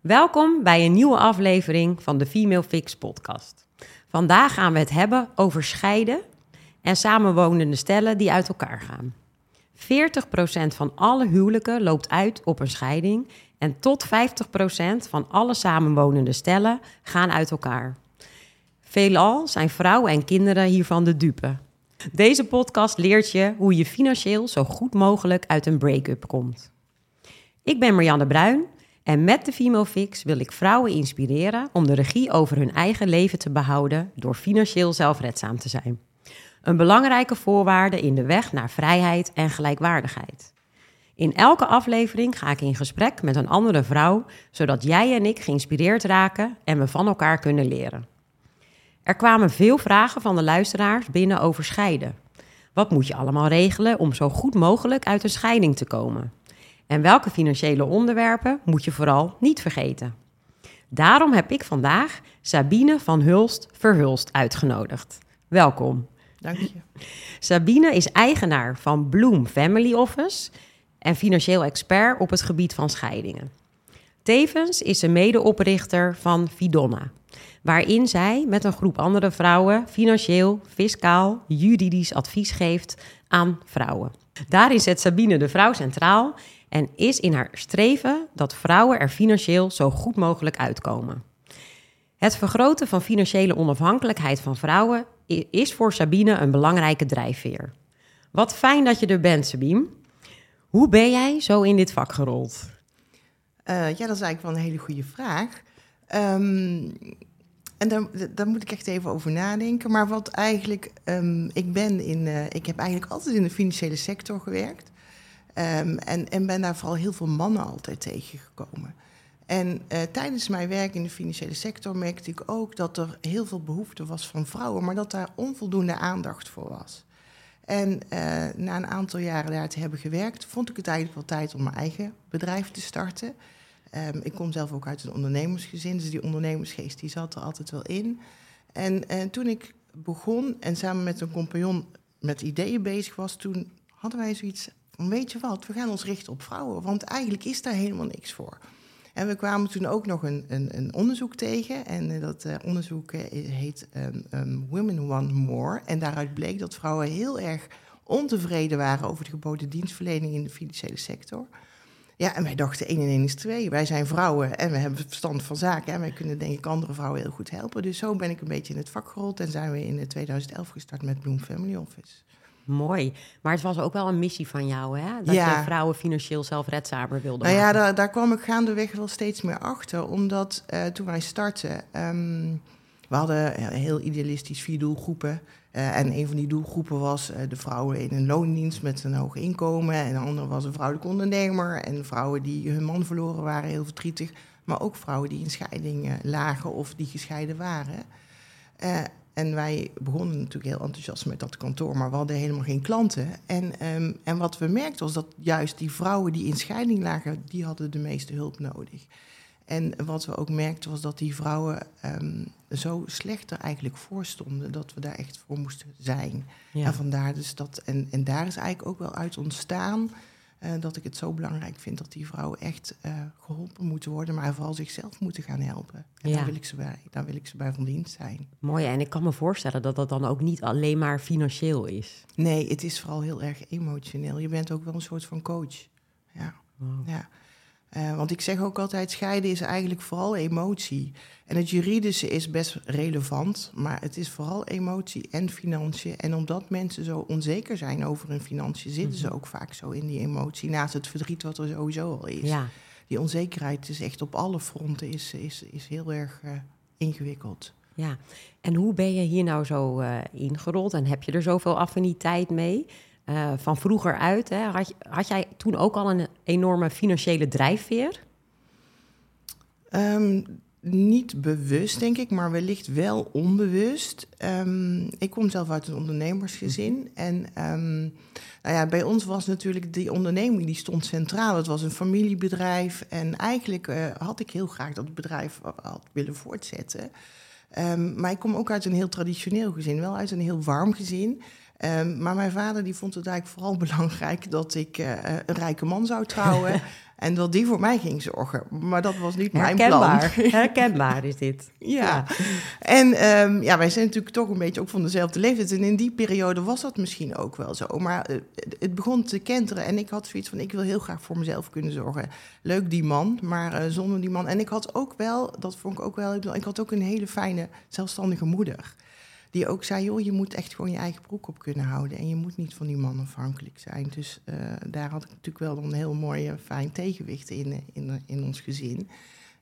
Welkom bij een nieuwe aflevering van de Female Fix podcast. Vandaag gaan we het hebben over scheiden en samenwonende stellen die uit elkaar gaan. 40% van alle huwelijken loopt uit op een scheiding en tot 50% van alle samenwonende stellen gaan uit elkaar. Veelal zijn vrouwen en kinderen hiervan de dupe. Deze podcast leert je hoe je financieel zo goed mogelijk uit een break-up komt. Ik ben Marianne Bruin en met de Female Fix wil ik vrouwen inspireren om de regie over hun eigen leven te behouden door financieel zelfredzaam te zijn. Een belangrijke voorwaarde in de weg naar vrijheid en gelijkwaardigheid. In elke aflevering ga ik in gesprek met een andere vrouw, zodat jij en ik geïnspireerd raken en we van elkaar kunnen leren. Er kwamen veel vragen van de luisteraars binnen over scheiden. Wat moet je allemaal regelen om zo goed mogelijk uit een scheiding te komen? En welke financiële onderwerpen moet je vooral niet vergeten? Daarom heb ik vandaag Sabine van Hulst Verhulst uitgenodigd. Welkom. Dank je. Sabine is eigenaar van Bloom Family Office en financieel expert op het gebied van scheidingen. Tevens is ze medeoprichter van Vidonna, waarin zij met een groep andere vrouwen financieel, fiscaal, juridisch advies geeft aan vrouwen. Daarin zet Sabine de vrouw centraal en is in haar streven dat vrouwen er financieel zo goed mogelijk uitkomen. Het vergroten van financiële onafhankelijkheid van vrouwen is voor Sabine een belangrijke drijfveer. Wat fijn dat je er bent, Sabine. Hoe ben jij zo in dit vak gerold? Uh, ja, dat is eigenlijk wel een hele goede vraag. Um, en daar, moet ik echt even over nadenken. Maar wat eigenlijk, um, ik ben in, uh, ik heb eigenlijk altijd in de financiële sector gewerkt. Um, en, en ben daar vooral heel veel mannen altijd tegengekomen. En uh, tijdens mijn werk in de financiële sector merkte ik ook dat er heel veel behoefte was van vrouwen, maar dat daar onvoldoende aandacht voor was. En uh, na een aantal jaren daar te hebben gewerkt, vond ik het eigenlijk wel tijd om mijn eigen bedrijf te starten. Um, ik kom zelf ook uit een ondernemersgezin, dus die ondernemersgeest die zat er altijd wel in. En, uh, toen ik begon en samen met een compagnon met ideeën bezig was, toen hadden wij zoiets weet je wat, we gaan ons richten op vrouwen, want eigenlijk is daar helemaal niks voor. En we kwamen toen ook nog een, een, een onderzoek tegen. En uh, dat uh, onderzoek uh, heet um, um, Women Want More. En daaruit bleek dat vrouwen heel erg ontevreden waren over de geboden dienstverlening in de financiële sector. Ja, en wij dachten 1 en 1 is 2. Wij zijn vrouwen en we hebben verstand van zaken. En wij kunnen denk ik andere vrouwen heel goed helpen. Dus zo ben ik een beetje in het vak gerold. En zijn we in 2011 gestart met Bloom Family Office. Mooi. Maar het was ook wel een missie van jou, hè? Dat ja. je vrouwen financieel zelfredzamer wilde nou ja, daar, daar, kwam ik gaandeweg wel steeds meer achter. Omdat uh, toen wij startten, um, we hadden heel idealistisch vier doelgroepen. Uh, en een van die doelgroepen was uh, de vrouwen in een loondienst met een hoog inkomen. En de andere was een vrouwelijke ondernemer. En vrouwen die hun man verloren waren, heel verdrietig. Maar ook vrouwen die in scheiding lagen of die gescheiden waren. En wij begonnen natuurlijk heel enthousiast met dat kantoor, maar we hadden helemaal geen klanten. En, um, en wat we merkten was dat juist die vrouwen die in scheiding lagen, die hadden de meeste hulp nodig. En wat we ook merkten was dat die vrouwen um, zo slechter eigenlijk voor stonden, dat we daar echt voor moesten zijn. Ja. En vandaar dus dat, en, en daar is eigenlijk ook wel uit ontstaan dat ik het zo belangrijk vind dat die vrouwen echt uh, geholpen moeten worden, maar vooral zichzelf moeten gaan helpen. En ja. daar, wil ik ze bij, daar wil ik ze bij van dienst zijn. Mooi, en ik kan me voorstellen dat dat dan ook niet alleen maar financieel is. Nee, het is vooral heel erg emotioneel. Je bent ook wel een soort van coach. Ja. Wow. ja. Uh, want ik zeg ook altijd, scheiden is eigenlijk vooral emotie. En het juridische is best relevant, maar het is vooral emotie en financiën. En omdat mensen zo onzeker zijn over hun financiën, zitten ze ook vaak zo in die emotie. Naast het verdriet wat er sowieso al is. Ja. Die onzekerheid is echt op alle fronten is, is, is heel erg uh, ingewikkeld. Ja, en hoe ben je hier nou zo uh, ingerold en heb je er zoveel affiniteit mee? Uh, van vroeger uit, hè, had, had, jij toen ook al een enorme financiële drijfveer? Um, niet bewust, denk ik, maar wellicht wel onbewust. Um, ik kom zelf uit een ondernemersgezin. En um, nou ja, bij ons was natuurlijk die onderneming die stond centraal. Het was een familiebedrijf. En eigenlijk uh, had ik heel graag dat bedrijf had willen voortzetten. Maar ik kom ook uit een heel traditioneel gezin, wel uit een heel warm gezin. Ehm, maar mijn vader die vond het eigenlijk vooral belangrijk dat ik eh, een rijke man zou trouwen. en dat die voor mij ging zorgen. Maar dat was niet mijn plan. Herkenbaar is dit. ja. En ehm, ja, wij zijn natuurlijk toch een beetje ook van dezelfde leeftijd. En in die periode was dat misschien ook wel zo. Maar eh, het begon te kenteren. En ik had zoiets van, ik wil heel graag voor mezelf kunnen zorgen. Leuk die man, maar uh, zonder die man. En ik had ook wel, dat vond ik ook wel... Ik had ook een hele fijne, zelfstandige moeder. Die ook zei, joh, je moet echt gewoon je eigen broek op kunnen houden. En je moet niet van die man afhankelijk zijn. Dus uh, daar had ik natuurlijk wel een heel mooi fijn tegenwicht in, in, in ons gezin.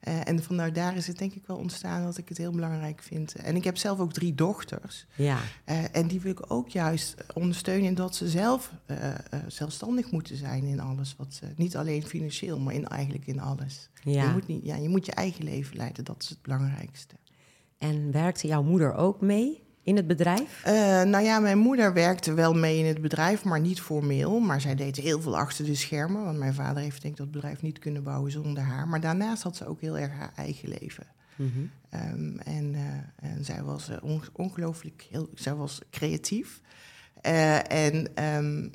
Uh, en vanuit daar is het denk ik wel ontstaan dat ik het heel belangrijk vind. En ik heb zelf ook drie dochters. Ja. Uh, en die wil ik ook juist ondersteunen in dat ze zelf zelfstandig moeten zijn in alles. Wat ze, niet alleen financieel, maar in, eigenlijk in alles. Ja. Je, moet niet, ja, je moet je eigen leven leiden, dat is het belangrijkste. En werkte jouw moeder ook mee? In het bedrijf? Uh, nou ja, mijn moeder werkte wel mee in het bedrijf, maar niet formeel. Maar zij deed heel veel achter de schermen. Want mijn vader heeft denk ik dat bedrijf niet kunnen bouwen zonder haar. Maar daarnaast had ze ook heel erg haar eigen leven. Mm -hmm. um, en, uh, en, zij was on ongelooflijk, heel, zij was creatief. en um,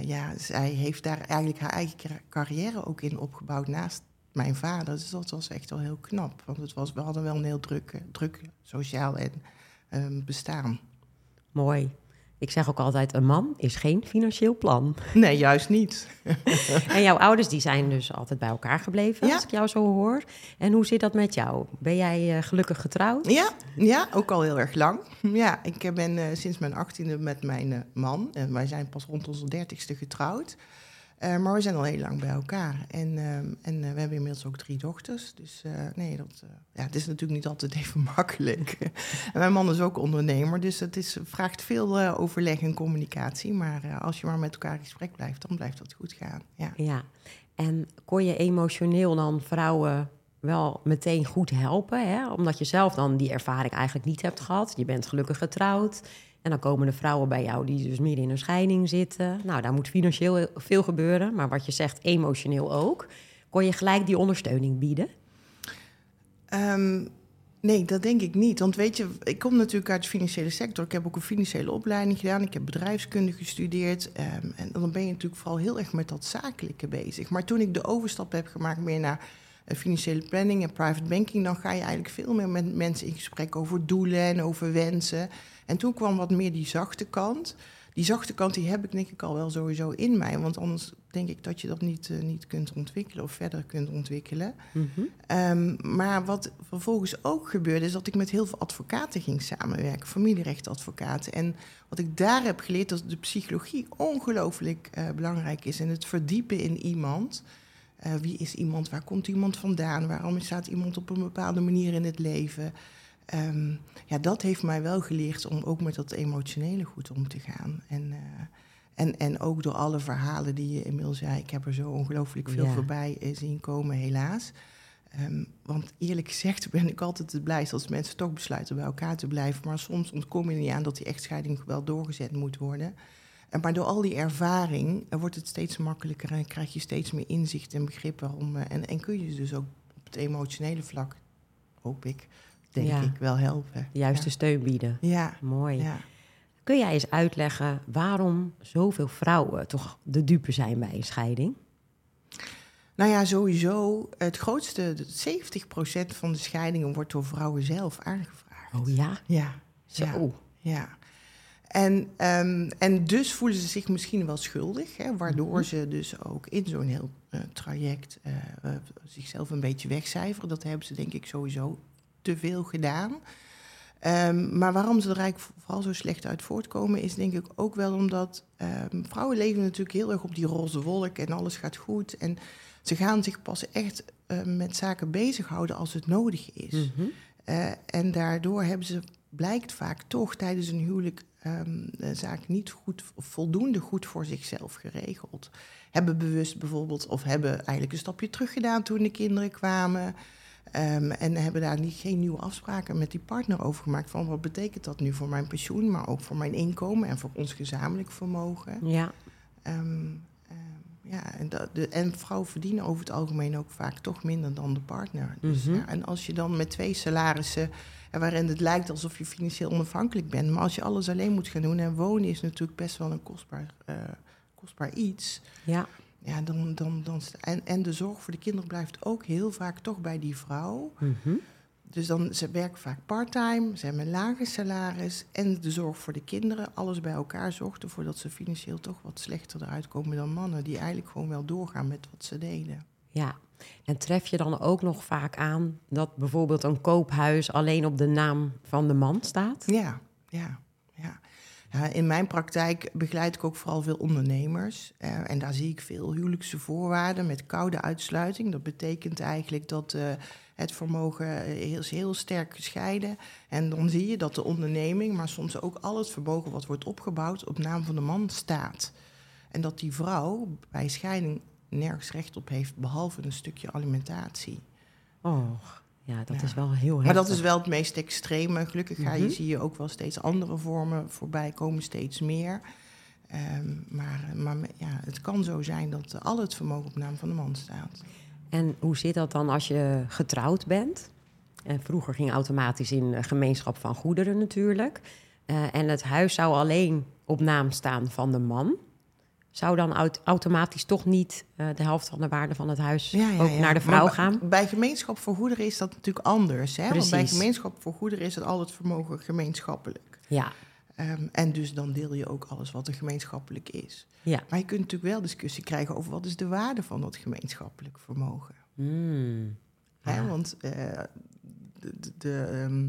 ja, zij heeft daar eigenlijk haar eigen carrière ook in opgebouwd naast mijn vader. Dus dat was echt wel heel knap. Want het was, we hadden wel een heel druk, druk sociaal en um, bestaan. Mooi. Ik zeg ook altijd, een man is geen financieel plan. Nee, juist niet. en jouw ouders die zijn dus altijd bij elkaar gebleven, Ja. als ik jou zo hoor. En hoe zit dat met jou? Ben jij uh, gelukkig getrouwd? Ja, ja, ook al heel erg lang. Ja, ik ben uh, sinds mijn achttiende met mijn uh, man. En wij zijn pas rond onze dertigste getrouwd. Uh, maar we zijn al heel lang bij elkaar. En, uh, en uh, we hebben inmiddels ook drie dochters. Dus nee, dat, ja, het is natuurlijk niet altijd even makkelijk. en mijn man is ook ondernemer, dus het is, vraagt veel overleg en communicatie. Maar als je maar met elkaar in gesprek blijft, dan blijft dat goed gaan. Ja. ja. En kon je emotioneel dan vrouwen wel meteen goed helpen? Hè? Omdat je zelf dan die ervaring eigenlijk niet hebt gehad. Je bent gelukkig getrouwd. En dan komen de vrouwen bij jou die dus midden in een scheiding zitten. Nou, daar moet financieel veel gebeuren, maar wat je zegt, emotioneel ook. Kon je gelijk die ondersteuning bieden? Um, nee, dat denk ik niet. Want weet je, ik kom natuurlijk uit de financiële sector. Ik heb ook een financiële opleiding gedaan. Ik heb bedrijfskunde gestudeerd. Um, en dan ben je natuurlijk vooral heel erg met dat zakelijke bezig. Maar toen ik de overstap heb gemaakt meer naar financiële planning en private banking, dan ga je eigenlijk veel meer met mensen in gesprek over doelen en over wensen. En toen kwam wat meer die zachte kant. Die zachte kant die heb ik denk ik al wel sowieso in mij. Want anders denk ik dat je dat niet, uh, niet kunt ontwikkelen of verder kunt ontwikkelen. Mm -hmm. um, maar wat vervolgens ook gebeurde, is dat ik met heel veel advocaten ging samenwerken, familierechtadvocaten. En wat ik daar heb geleerd, dat de psychologie ongelooflijk uh, belangrijk is. En het verdiepen in iemand. Uh, wie is iemand? Waar komt iemand vandaan? Waarom staat iemand op een bepaalde manier in het leven? Um, ja, dat heeft mij wel geleerd om ook met dat emotionele goed om te gaan. En, uh, en, en ook door alle verhalen die je inmiddels zei, ik heb er zo ongelooflijk veel Ja. voorbij uh, zien komen, helaas. Um, want eerlijk gezegd ben ik altijd het blijst als mensen toch besluiten bij elkaar te blijven. Maar soms ontkom je er niet aan dat die echtscheiding wel doorgezet moet worden. En maar door al die ervaring uh, wordt het steeds makkelijker en krijg je steeds meer inzicht en begrip waarom. En, en kun je dus ook op het emotionele vlak, hoop ik, denk Ja. ik, wel helpen. De juiste steun bieden. Ja, Mooi. ja. Kun jij eens uitleggen waarom zoveel vrouwen toch de dupe zijn bij een scheiding? Nou ja, sowieso. Het grootste, 70% van de scheidingen wordt door vrouwen zelf aangevraagd. Oh ja? Ja, Zo. Ja. En, um, en dus voelen ze zich misschien wel schuldig, hè, waardoor Mhm. ze dus ook in zo'n heel uh, traject uh, uh, zichzelf een beetje wegcijferen. Dat hebben ze denk ik sowieso te veel gedaan. Um, maar waarom ze er eigenlijk vooral zo slecht uit voortkomen, is denk ik ook wel omdat um, vrouwen leven natuurlijk heel erg op die roze wolk en alles gaat goed. En ze gaan zich pas echt uh, met zaken bezighouden als het nodig is. Mm -hmm. uh, en daardoor hebben ze, blijkt vaak toch tijdens een huwelijk um, de zaak niet goed, voldoende goed voor zichzelf geregeld. Hebben bewust bijvoorbeeld, of hebben eigenlijk een stapje terug gedaan toen de kinderen kwamen. Um, en hebben daar niet, geen nieuwe afspraken met die partner over gemaakt. Van wat betekent dat nu voor mijn pensioen, maar ook voor mijn inkomen en voor ons gezamenlijk vermogen. Ja. Um, ja en, dat, de, en vrouwen verdienen over het algemeen ook vaak toch minder dan de partner. Dus, Mhm. ja, en als je dan met twee salarissen, en waarin het lijkt alsof je financieel onafhankelijk bent, maar als je alles alleen moet gaan doen en wonen is natuurlijk best wel een kostbaar, eh, kostbaar iets. Ja, Ja, dan, dan, dan, en, en de zorg voor de kinderen blijft ook heel vaak toch bij die vrouw. Mhm. Dus dan, ze werken vaak parttime, ze hebben een lager salaris en de zorg voor de kinderen. Alles bij elkaar zorgt ervoor dat ze financieel toch wat slechter eruit komen dan mannen. Die eigenlijk gewoon wel doorgaan met wat ze deden. ja. En tref je dan ook nog vaak aan dat bijvoorbeeld een koophuis alleen op de naam van de man staat? Ja, ja, ja. In mijn praktijk begeleid ik ook vooral veel ondernemers. Eh, en daar zie ik veel huwelijkse voorwaarden met koude uitsluiting. Dat betekent eigenlijk dat eh, het vermogen eh, is heel sterk gescheiden. En dan zie je dat de onderneming, maar soms ook al het vermogen wat wordt opgebouwd, op naam van de man staat. En dat die vrouw bij scheiding nergens recht op heeft, behalve een stukje alimentatie. Oh, ja, dat Ja. is wel heel Maar heftig. dat is wel het meest extreme. Gelukkig ga je, Mhm. zie je ook wel steeds andere vormen voorbij komen, steeds meer. Ehm, maar maar ja, het kan zo zijn dat eh, al het vermogen op naam van de man staat. En hoe zit dat dan als je getrouwd bent? En vroeger ging automatisch in eh, gemeenschap van goederen natuurlijk. Eh, en het huis zou alleen op naam staan van de man. Zou dan aut- automatisch toch niet eh, de helft van de waarde van het huis ook naar de vrouw Maar gaan? Bij, gemeenschap voor goederen is dat natuurlijk anders. Hè? Want bij Precies. gemeenschap voor goederen is het al het vermogen gemeenschappelijk. Ja, Ehm, en dus dan deel je ook alles wat er gemeenschappelijk is. ja. Maar je kunt natuurlijk wel discussie krijgen over wat is de waarde van dat gemeenschappelijk vermogen. Hè? Ah. Want eh, de, de, de, ehm,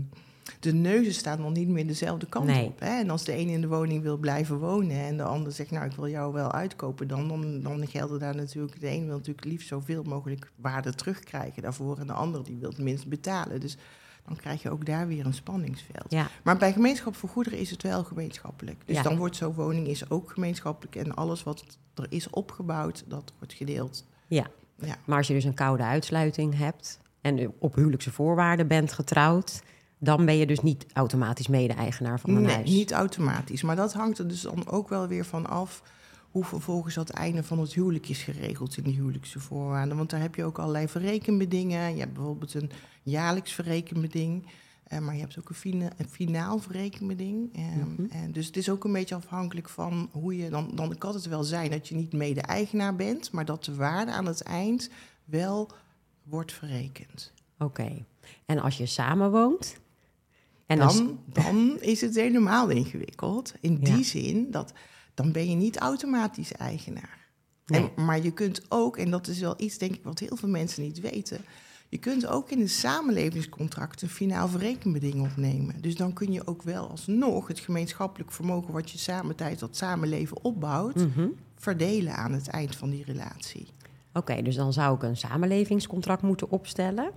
de neuzen staan nog niet meer dezelfde kant Nee. op. Hè? En als de een in de woning wil blijven wonen en de ander zegt, nou ik wil jou wel uitkopen, dan, dan, dan gelden daar natuurlijk, de een wil natuurlijk liefst zoveel mogelijk waarde terugkrijgen daarvoor en de ander die wil het minst betalen. Dus dan krijg je ook daar weer een spanningsveld. Ja, Maar bij gemeenschap voor goederen is het wel gemeenschappelijk. Dus Ja. dan wordt zo'n woning is ook gemeenschappelijk en alles wat er is opgebouwd, dat wordt gedeeld. ja. Ja. Maar als je dus een koude uitsluiting hebt en op huwelijkse voorwaarden bent getrouwd, dan ben je dus niet automatisch mede-eigenaar van een nee, huis. niet automatisch. Maar dat hangt er dus dan ook wel weer van af hoe vervolgens dat einde van het huwelijk is geregeld in de huwelijkse voorwaarden. Want daar heb je ook allerlei verrekenbedingen. Je hebt bijvoorbeeld een jaarlijks verrekenbeding. eh, maar je hebt ook een, fina- een finaal verrekenbeding. Eh, Mhm. dus het is ook een beetje afhankelijk van hoe je... Dan, dan kan het wel zijn dat je niet mede-eigenaar bent... maar dat de waarde aan het eind wel wordt verrekend. Oké. En als je samenwoont? En als- dan, dan is het helemaal ingewikkeld. In die zin dat dan ben je niet automatisch eigenaar. Nee. En, maar je kunt ook, en dat is wel iets denk ik wat heel veel mensen niet weten. Je kunt ook in een samenlevingscontract een finaal verrekenbeding opnemen. Dus dan kun je ook wel alsnog het gemeenschappelijk vermogen wat je samen tijdens dat samenleven opbouwt, Mhm. verdelen aan het eind van die relatie. Oké, dus dan zou ik een samenlevingscontract moeten opstellen,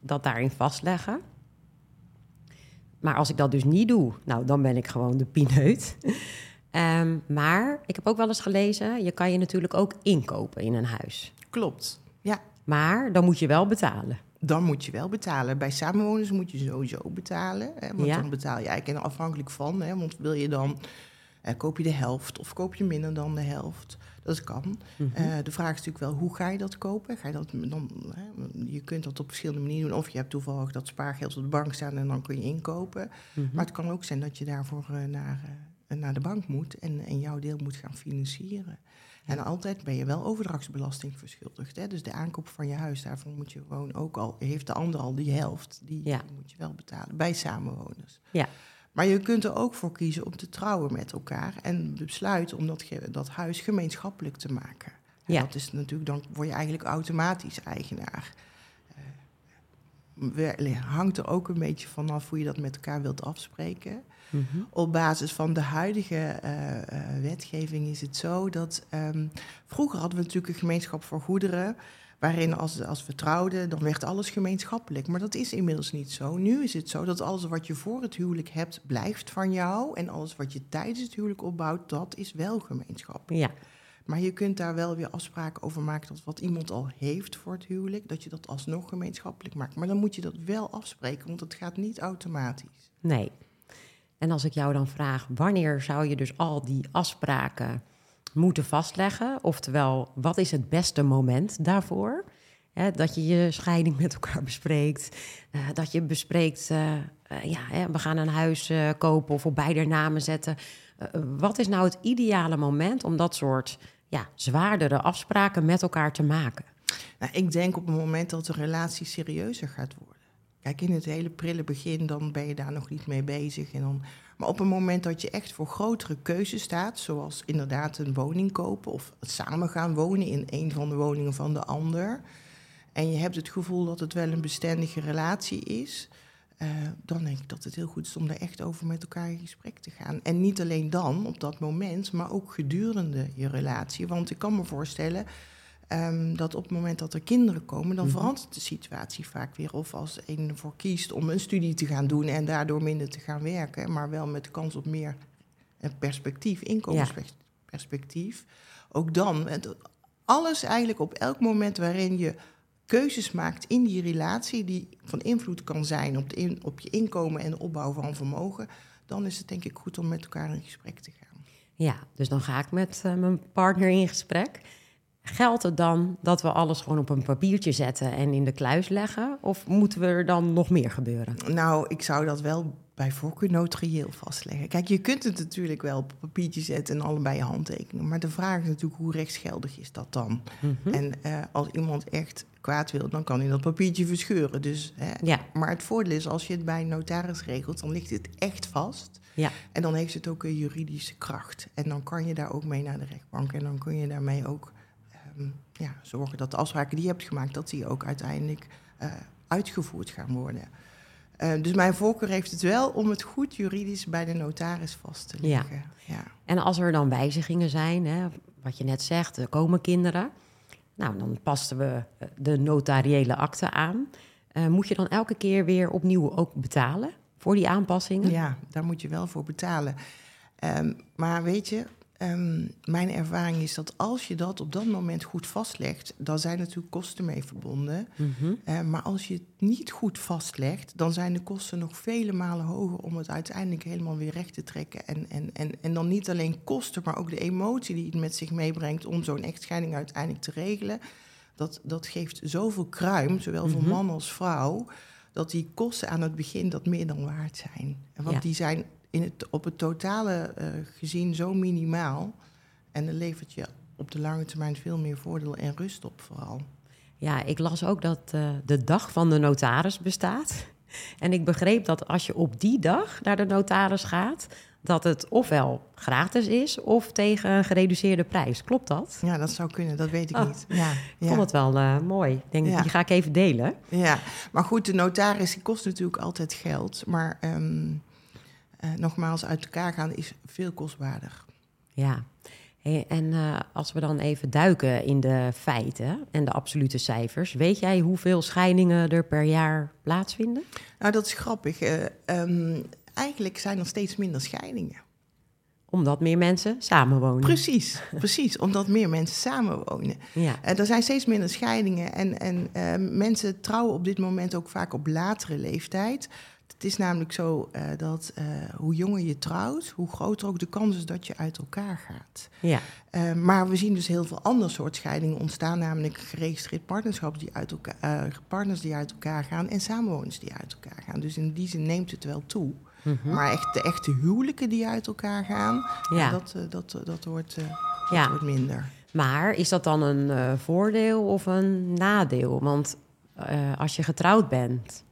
dat daarin vastleggen. Maar als ik dat dus niet doe, nou, dan ben ik gewoon de pineut. Ehm, maar ik heb ook wel eens gelezen, je kan je natuurlijk ook inkopen in een huis. Klopt. Ja, Maar dan moet je wel betalen. dan moet je wel betalen. Bij samenwoners moet je sowieso betalen. Hè, want Ja. dan betaal je eigenlijk en afhankelijk van. Hè, want wil je dan, eh, koop je de helft of koop je minder dan de helft? Dat kan. Mhm. Eh, de vraag is natuurlijk wel, hoe ga je dat kopen? Ga je, dat dan, hè, je kunt dat op verschillende manieren doen. Of je hebt toevallig dat spaargeld op de bank staan en dan kun je inkopen. Mhm. Maar het kan ook zijn dat je daarvoor eh, naar, eh, naar de bank moet en, en jouw deel moet gaan financieren. En altijd ben je wel overdrachtsbelasting verschuldigd. Hè? Dus de aankoop van je huis, daarvoor moet je gewoon ook al, heeft de ander al die helft, die, Ja. die moet je wel betalen bij samenwoners. Ja. Maar je kunt er ook voor kiezen om te trouwen met elkaar en besluiten om dat, dat huis gemeenschappelijk te maken. En Ja. Dat is natuurlijk, dan word je eigenlijk automatisch eigenaar. We- hangt er ook een beetje vanaf hoe je dat met elkaar wilt afspreken. Mhm. Op basis van de huidige eh, eh, wetgeving is het zo dat. ehm, vroeger hadden we natuurlijk een gemeenschap voor goederen. Waarin als, als we trouwden, dan werd alles gemeenschappelijk. Maar dat is inmiddels niet zo. Nu is het zo dat alles wat je voor het huwelijk hebt, blijft van jou. En alles wat je tijdens het huwelijk opbouwt, dat is wel gemeenschappelijk. Ja, Maar je kunt daar wel weer afspraken over maken dat wat iemand al heeft voor het huwelijk, dat je dat alsnog gemeenschappelijk maakt. Maar dan moet je dat wel afspreken, want het gaat niet automatisch. nee. En als ik jou dan vraag, wanneer zou je dus al die afspraken moeten vastleggen. Oftewel, wat is het beste moment daarvoor? Dat je je scheiding met elkaar bespreekt. eh, dat je bespreekt, eh, eh, ja, hè, we gaan een huis kopen of op beide namen zetten. Wat is nou het ideale moment om dat soort ja, zwaardere afspraken met elkaar te maken? Nou, ik denk op het moment dat de relatie serieuzer gaat worden. Kijk, in het hele prille begin, dan ben je daar nog niet mee bezig. En dan, maar op het moment dat je echt voor grotere keuzes staat, zoals inderdaad een woning kopen of samen gaan wonen in een van de woningen van de ander. En je hebt het gevoel dat het wel een bestendige relatie is. eh, dan denk ik dat het heel goed is om daar echt over met elkaar in gesprek te gaan. En niet alleen dan, op dat moment, maar ook gedurende je relatie. Want ik kan me voorstellen Ehm, dat op het moment dat er kinderen komen, dan Mhm. verandert de situatie vaak weer. Of als een ervoor kiest om een studie te gaan doen en daardoor minder te gaan werken, maar wel met kans op meer eh, perspectief, inkomensperspectief. Ook dan, alles eigenlijk op elk moment waarin je keuzes maakt in die relatie, die van invloed kan zijn op, de in- op je inkomen en de opbouw van vermogen, dan is het denk ik goed om met elkaar in gesprek te gaan. Ja, dus dan ga ik met eh, mijn partner in gesprek. Geldt het dan dat we alles gewoon op een papiertje zetten en in de kluis leggen? Of moeten we er dan nog meer gebeuren? Nou, ik zou dat wel bij voorkeur notarieel vastleggen. Kijk, je kunt het natuurlijk wel op een papiertje zetten en allebei je handtekenen. Maar de vraag is natuurlijk hoe rechtsgeldig is dat dan? Mhm. En eh, als iemand echt kwaad wil, dan kan hij dat papiertje verscheuren. Dus, hè. Ja, Maar het voordeel is, als je het bij een notaris regelt, dan ligt het echt vast. ja, En dan heeft het ook een juridische kracht. En dan kan je daar ook mee naar de rechtbank. En dan kun je daarmee ook ja, zorgen dat de afspraken die je hebt gemaakt, dat die ook uiteindelijk eh, uitgevoerd gaan worden. Eh, dus mijn voorkeur heeft het wel om het goed juridisch bij de notaris vast te leggen. Ja. En als er dan wijzigingen zijn, hè, wat je net zegt, er komen kinderen. Nou, dan pasten we eh, de notariële akte aan. Eh, moet je dan elke keer weer opnieuw ook betalen voor die aanpassingen? Ja, daar moet je wel voor betalen. Ehm, maar weet je, ehm, mijn ervaring is dat als je dat op dat moment goed vastlegt, dan zijn natuurlijk kosten mee verbonden. Mhm. Eh, maar als je het niet goed vastlegt, dan zijn de kosten nog vele malen hoger om het uiteindelijk helemaal weer recht te trekken. En, en, en, en dan niet alleen kosten, maar ook de emotie die het met zich meebrengt om zo'n echtscheiding uiteindelijk te regelen. Dat, dat geeft zoveel kruim, zowel voor Mhm. man als vrouw, dat die kosten aan het begin dat meer dan waard zijn. Want Ja. die zijn in het, op het totale eh, gezien zo minimaal. En dan levert je op de lange termijn veel meer voordeel en rust op vooral. Ja, ik las ook dat eh, de dag van de notaris bestaat. En ik begreep dat als je op die dag naar de notaris gaat, dat het ofwel gratis is of tegen een gereduceerde prijs. Klopt dat? Ja, dat zou kunnen, dat weet ik Oh, niet. Ja, Ik ja, vond het wel eh, mooi. Ik denk, Ja. die ga ik even delen. ja. Maar goed, de notaris die kost natuurlijk altijd geld. Maar ehm, eh, nogmaals, uit elkaar gaan is veel kostbaarder. Ja. Hey, en eh, als we dan even duiken in de feiten en de absolute cijfers, weet jij hoeveel scheidingen er per jaar plaatsvinden? Nou, dat is grappig. Eh, ehm, eigenlijk zijn er steeds minder scheidingen. Omdat meer mensen samenwonen. Precies, precies. Omdat meer mensen samenwonen. Ja. Er zijn steeds minder scheidingen. En, en mensen trouwen op dit moment ook vaak op latere leeftijd. Het is namelijk zo eh, dat eh, hoe jonger je trouwt, hoe groter ook de kans is dat je uit elkaar gaat. ja. Eh, maar we zien dus heel veel ander soort scheidingen ontstaan, namelijk geregistreerd partnerschap die uit elkaar, partners die uit elkaar gaan en samenwoners die uit elkaar gaan. Dus in die zin neemt het wel toe. Mhm. Maar echt de echte huwelijken die uit elkaar gaan, Ja. dat, dat, dat, wordt, dat Ja. wordt minder. Maar is dat dan een voordeel of een nadeel? Want als je getrouwd bent,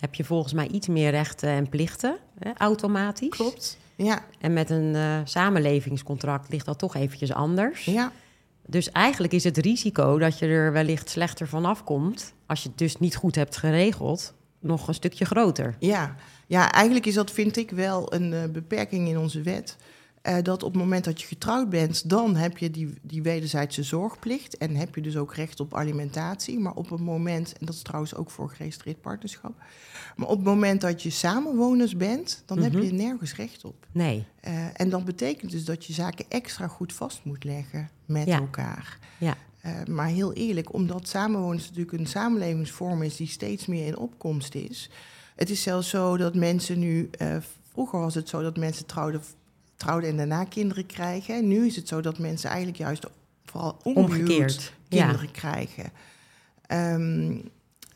heb je volgens mij iets meer rechten en plichten, hè, automatisch. Klopt. Ja, En met een eh, samenlevingscontract ligt dat toch eventjes anders. ja, Dus eigenlijk is het risico dat je er wellicht slechter van afkomt, als je het dus niet goed hebt geregeld, nog een stukje groter. ja. ja, eigenlijk is dat, vind ik, wel een eh, beperking in onze wet. Eh, dat op het moment dat je getrouwd bent, dan heb je die, die wederzijdse zorgplicht. En heb je dus ook recht op alimentatie. Maar op het moment, en dat is trouwens ook voor geregistreerd partnerschap. Maar op het moment dat je samenwoners bent, dan heb Mhm. je nergens recht op. Nee, Eh, en dat betekent dus dat je zaken extra goed vast moet leggen met Ja. elkaar. ja. Eh, maar heel eerlijk, omdat samenwoners natuurlijk een samenlevingsvorm is die steeds meer in opkomst is. Het is zelfs zo dat mensen nu. vroeger was het zo dat mensen trouwden trouwen en daarna kinderen krijgen. En nu is het zo dat mensen eigenlijk juist vooral omgekeerd kinderen krijgen. Ehm,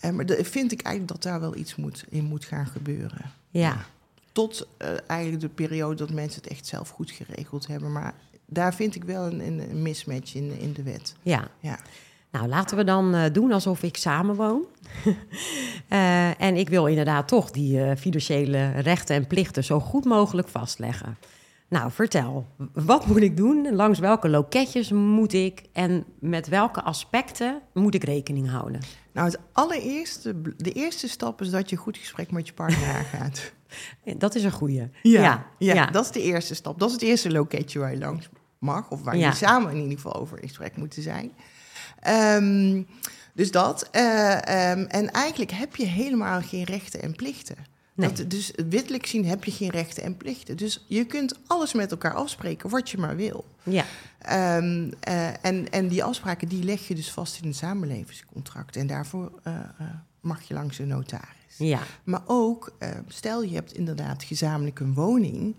en maar de, vind ik eigenlijk dat daar wel iets moet, in moet gaan gebeuren. Ja, Tot eh, eigenlijk de periode dat mensen het echt zelf goed geregeld hebben. Maar daar vind ik wel een, een, mismatch in, in de wet. ja. Ja. Nou, laten we dan eh, doen alsof ik samenwoon. Eh, en ik wil inderdaad toch die eh, financiële rechten en plichten zo goed mogelijk vastleggen. Nou, vertel, wat moet ik doen? Langs welke loketjes moet ik? En met welke aspecten moet ik rekening houden? Nou, het allereerste, de eerste stap is dat je goed gesprek met je partner aangaat. Dat is een goeie. Ja, ja, dat is de eerste stap. Dat is het eerste loketje waar je langs mag, of waar Ja. je samen in ieder geval over in gesprek moeten zijn. Ehm, dus dat. eh, ehm, en eigenlijk heb je helemaal geen rechten en plichten. Nee. Dat, dus wettelijk gezien heb je geen rechten en plichten. Dus je kunt alles met elkaar afspreken wat je maar wil. Ja, Ehm, eh, en, en die afspraken die leg je dus vast in een samenlevingscontract. En daarvoor eh, eh, mag je langs een notaris. ja, Maar ook, stel je hebt inderdaad gezamenlijk een woning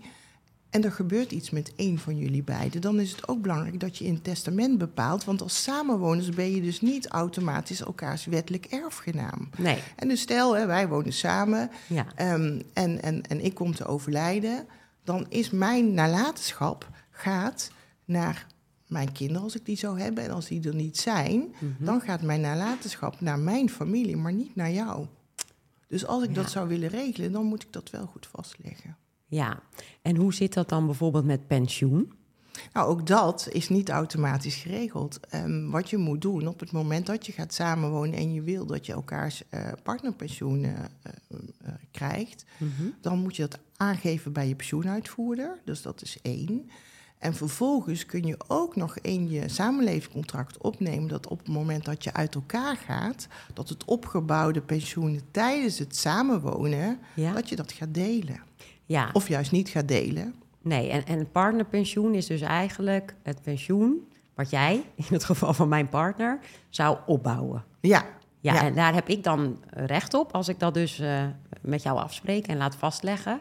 en er gebeurt iets met één van jullie beiden, dan is het ook belangrijk dat je in het testament bepaalt, want als samenwoners ben je dus niet automatisch elkaars wettelijk erfgenaam. nee, En dus stel, hè, wij wonen samen ja, ehm, en, en, en ik kom te overlijden, dan is mijn nalatenschap gaat naar mijn kinderen als ik die zou hebben. En als die er niet zijn, Mhm. dan gaat mijn nalatenschap naar mijn familie, maar niet naar jou. Dus als ik Ja. dat zou willen regelen, dan moet ik dat wel goed vastleggen. Ja. En hoe zit dat dan bijvoorbeeld met pensioen? Nou, ook dat is niet automatisch geregeld. Ehm, wat je moet doen op het moment dat je gaat samenwonen en je wil dat je elkaars eh, partnerpensioen eh, eh, krijgt, Mhm. dan moet je dat aangeven bij je pensioenuitvoerder. Dus dat is één. En vervolgens kun je ook nog in je samenlevingscontract opnemen dat op het moment dat je uit elkaar gaat, dat het opgebouwde pensioen tijdens het samenwonen, Ja, dat je dat gaat delen. Ja. Of juist niet gaat delen. Nee, en, en partnerpensioen is dus eigenlijk het pensioen wat jij, in het geval van mijn partner, zou opbouwen. Ja, Ja, Ja. en daar heb ik dan recht op als ik dat dus eh, met jou afspreek en laat vastleggen.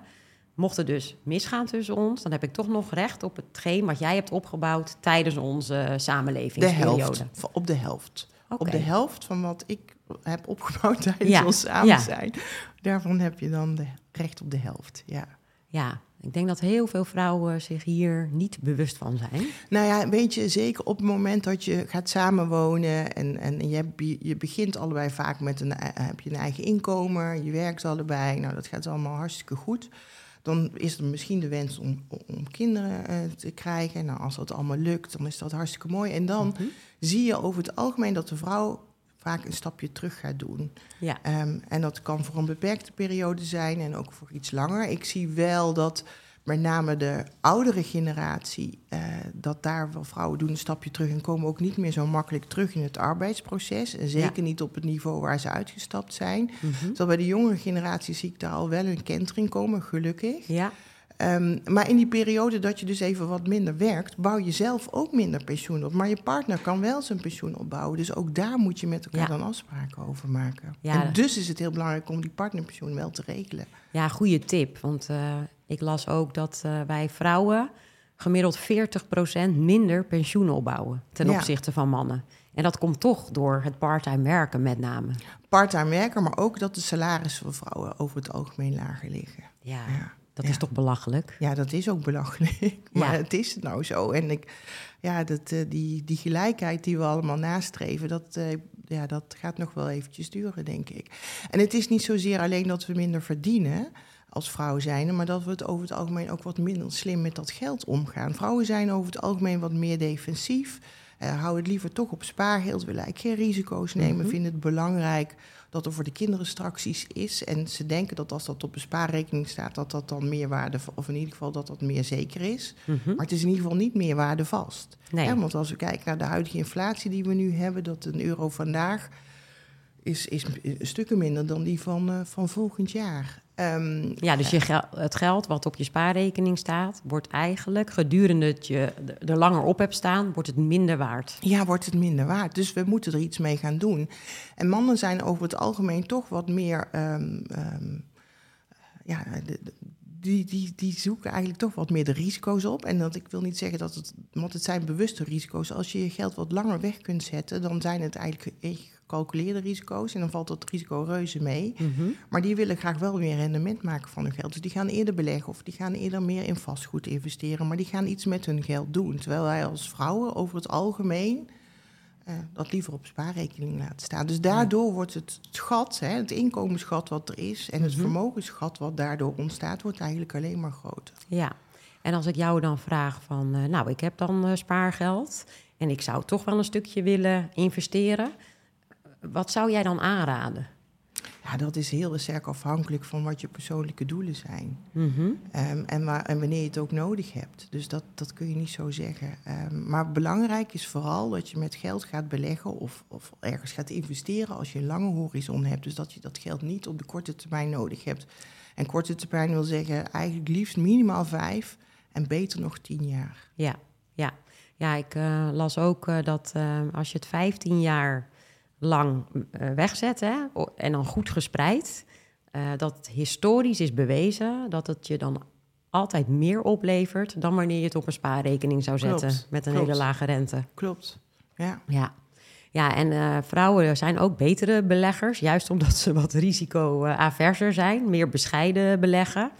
Mocht het dus misgaan tussen ons, dan heb ik toch nog recht op hetgeen wat jij hebt opgebouwd tijdens onze de samenlevingsperiode. helft. van- Op de helft. Op de helft van wat ik heb opgebouwd tijdens Ja, ons samen ja. zijn. Daarvan heb je dan de, recht op de helft. Ja. Ja, ik denk dat heel veel vrouwen zich hier niet bewust van zijn. Nou ja, weet je, zeker op het moment dat je gaat samenwonen en, en je, je- begint allebei vaak met een, eh, heb je een eigen inkomen, je werkt allebei, nou dat gaat allemaal hartstikke goed. Dan is er misschien de wens om, om kinderen eh, te krijgen. Nou, als dat allemaal lukt, dan is dat hartstikke mooi. En dan Mhm. zie je over het algemeen dat de vrouw vaak een stapje terug gaat doen. Ja, Ehm, en dat kan voor een beperkte periode zijn en ook voor iets langer. Ik zie wel dat met name de oudere generatie, eh, dat daar wel vrouwen doen een stapje terug en komen ook niet meer zo makkelijk terug in het arbeidsproces. En zeker niet op het niveau waar ze uitgestapt zijn. Mhm. Terwijl bij de jongere generatie zie ik daar al wel een kentering komen, gelukkig. ja, Ehm, maar in die periode dat je dus even wat minder werkt, bouw je zelf ook minder pensioen op. Maar je partner kan wel zijn pensioen opbouwen. Dus ook daar moet je met elkaar Ja. dan afspraken over maken. Ja. En dus is het heel belangrijk om die partnerpensioen wel te regelen. ja goede tip. Want eh, ik las ook dat eh, wij vrouwen gemiddeld 40% minder pensioen opbouwen ten Ja. opzichte van mannen. En dat komt toch door het parttime werken met name. Parttime werken, maar ook dat de salarissen van vrouwen over het algemeen lager liggen. Ja, dat Ja. is toch belachelijk? ja dat is ook belachelijk. Maar Ja. het is nou zo. En ik, ja, dat, eh, die, die gelijkheid die we allemaal nastreven, dat, eh, ja, dat gaat nog wel eventjes duren, denk ik. En het is niet zozeer alleen dat we minder verdienen als vrouw zijn, maar dat we het over het algemeen ook wat minder slim met dat geld omgaan. Vrouwen zijn over het algemeen wat meer defensief. eh, houden het liever toch op spaargeld, willen eigenlijk geen risico's nemen, Mhm. vinden het belangrijk dat er voor de kinderen straks iets is. En ze denken dat als dat op een spaarrekening staat, dat dat dan meer waarde, of in ieder geval dat dat meer zeker is. Mhm. Maar het is in ieder geval niet meer. Nee. Hè, want als we kijken naar de huidige inflatie die we nu hebben, dat een euro vandaag is, is stukken minder dan die van, eh, van volgend jaar. Ehm, Ja, dus je gel- het geld wat op je spaarrekening staat, wordt eigenlijk gedurende het je er langer op hebt staan, wordt het minder waard. ja, wordt het minder waard. Dus we moeten er iets mee gaan doen. En mannen zijn over het algemeen toch wat meer. ehm, ehm, ja, de- de- die, die, die zoeken eigenlijk toch wat meer de risico's op. En dat ik wil niet zeggen dat het, want het zijn bewuste risico's. Als je je geld wat langer weg kunt zetten, dan zijn het eigenlijk gecalculeerde risico's. En dan valt dat risico reuze mee. Mhm. Maar die willen graag wel meer rendement maken van hun geld. Dus die gaan eerder beleggen of die gaan eerder meer in vastgoed investeren. Maar die gaan iets met hun geld doen. Terwijl wij als vrouwen over het algemeen eh, dat liever op spaarrekening laten staan. Dus daardoor wordt het gat, hè, het inkomensgat wat er is... en het Mhm. vermogensgat wat daardoor ontstaat, wordt eigenlijk alleen maar groter. Ja, en als ik jou dan vraag van, eh, nou, ik heb dan eh, spaargeld en ik zou toch wel een stukje willen investeren. Wat zou jij dan aanraden? Ja, dat is heel sterk afhankelijk van wat je persoonlijke doelen zijn. Mhm. Ehm, en, waar, en wanneer je het ook nodig hebt. Dus dat, dat kun je niet zo zeggen. Ehm, maar belangrijk is vooral dat je met geld gaat beleggen of, of ergens gaat investeren als je een lange horizon hebt. Dus dat je dat geld niet op de korte termijn nodig hebt. En korte termijn wil zeggen eigenlijk liefst minimaal vijf en beter nog tien jaar. Ja, ja. ja ik eh, las ook eh, dat eh, als je het 15 jaar lang eh, wegzet hè, o- en dan goed gespreid, eh, dat historisch is bewezen dat het je dan altijd meer oplevert dan wanneer je het op een spaarrekening zou zetten Klopt, met een klopt. hele lage rente. Klopt. Ja. Ja, ja en eh, vrouwen zijn ook betere beleggers, juist omdat ze wat risico-averser zijn, meer bescheiden beleggen.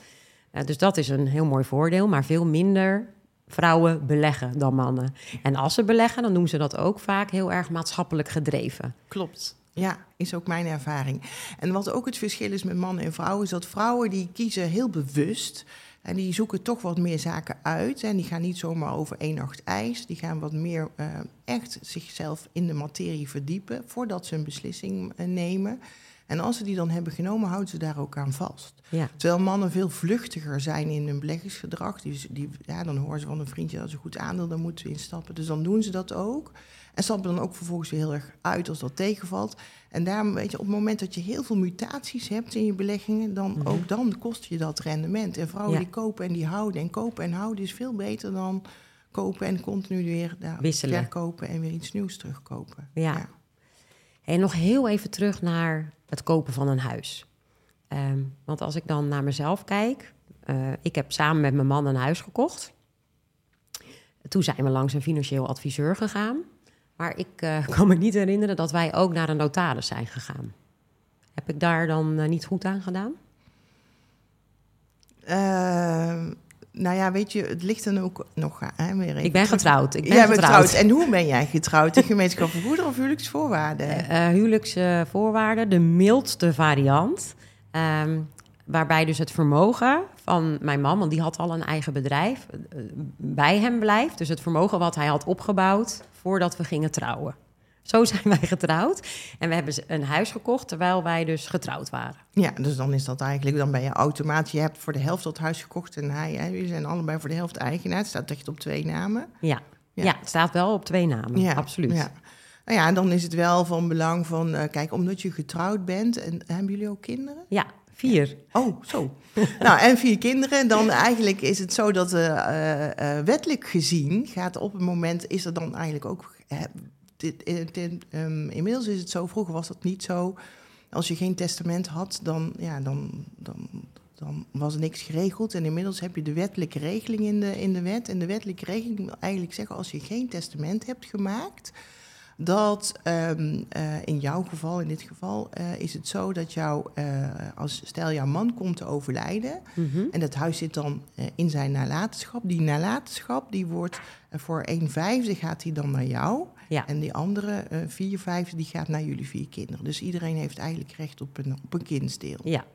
Dus dat is een heel mooi voordeel, maar veel minder vrouwen beleggen dan mannen. En als ze beleggen, dan doen ze dat ook vaak heel erg maatschappelijk gedreven. Klopt. Ja, is ook mijn ervaring. En wat ook het verschil is met mannen en vrouwen, is dat vrouwen die kiezen heel bewust. En die zoeken toch wat meer zaken uit. En die gaan niet zomaar over één nacht ijs. Die gaan wat meer eh, echt zichzelf in de materie verdiepen voordat ze een beslissing eh, nemen. En als ze die dan hebben genomen, houden ze daar ook aan vast. Ja, Terwijl mannen veel vluchtiger zijn in hun beleggingsgedrag. Die, die, ja, dan horen ze van een vriendje dat een goed aandeel, dan moeten we instappen. Dus dan doen ze dat ook. En stappen dan ook vervolgens weer heel erg uit als dat tegenvalt. En daarom weet je, op het moment dat je heel veel mutaties hebt in je beleggingen, dan Mhm. ook dan kost je dat rendement. En vrouwen Ja. die kopen en die houden. En kopen en houden is veel beter dan kopen en continu weer ja, Wisselen. verkopen en weer iets nieuws terugkopen. Ja. En nog heel even terug naar het kopen van een huis. Ehm, want als ik dan naar mezelf kijk, eh, ik heb samen met mijn man een huis gekocht. Toen zijn we langs een financieel adviseur gegaan. Maar ik eh, kan me niet herinneren dat wij ook naar een notaris zijn gegaan. Heb ik daar dan eh, niet goed aan gedaan? Nou ja, weet je, het ligt dan ook nog aan. Hè, weer Ik ben getrouwd. Ik ben Jij getrouwd. getrouwd. En hoe ben jij getrouwd? In gemeenschap van goederen of huwelijksvoorwaarden? Eh huwelijksvoorwaarden, de mildste variant. Ehm, waarbij dus het vermogen van mijn man, want die had al een eigen bedrijf, eh, bij hem blijft. Dus het vermogen wat hij had opgebouwd voordat we gingen trouwen. Zo zijn wij getrouwd. En we hebben een huis gekocht terwijl wij dus getrouwd waren. Ja, dus dan is dat eigenlijk, dan ben je automatisch, je hebt voor de helft dat huis gekocht en hij, hè, jullie zijn allebei voor de helft eigenaar. Het staat echt op twee namen. Ja, Ja. ja. het staat wel op twee namen, Ja, absoluut. Ja. Nou ja, en dan is het wel van belang van, eh, kijk, omdat je getrouwd bent, en hebben jullie ook kinderen? Ja, vier. Oh, zo. nou, en vier kinderen. Dan eigenlijk is het zo dat eh, eh, eh, wettelijk gezien gaat op het moment, is er dan eigenlijk ook. Dit, eh, dit, ehm, inmiddels is het zo, vroeger was dat niet zo. Als je geen testament had, dan, ja, dan, dan, dan was er niks geregeld. En inmiddels heb je de wettelijke regeling in de, in de wet. En de wettelijke regeling wil eigenlijk zeggen, als je geen testament hebt gemaakt, dat ehm, eh, in jouw geval, in dit geval, eh, is het zo dat jou, eh, als stel jouw man komt te overlijden Mhm. en dat huis zit dan in zijn nalatenschap, die nalatenschap die wordt voor een vijfde gaat die dan naar jou Ja. en die andere eh, vier vijfde die gaat naar jullie vier kinderen. Dus iedereen heeft eigenlijk recht op een, op een kindsdeel. Ja,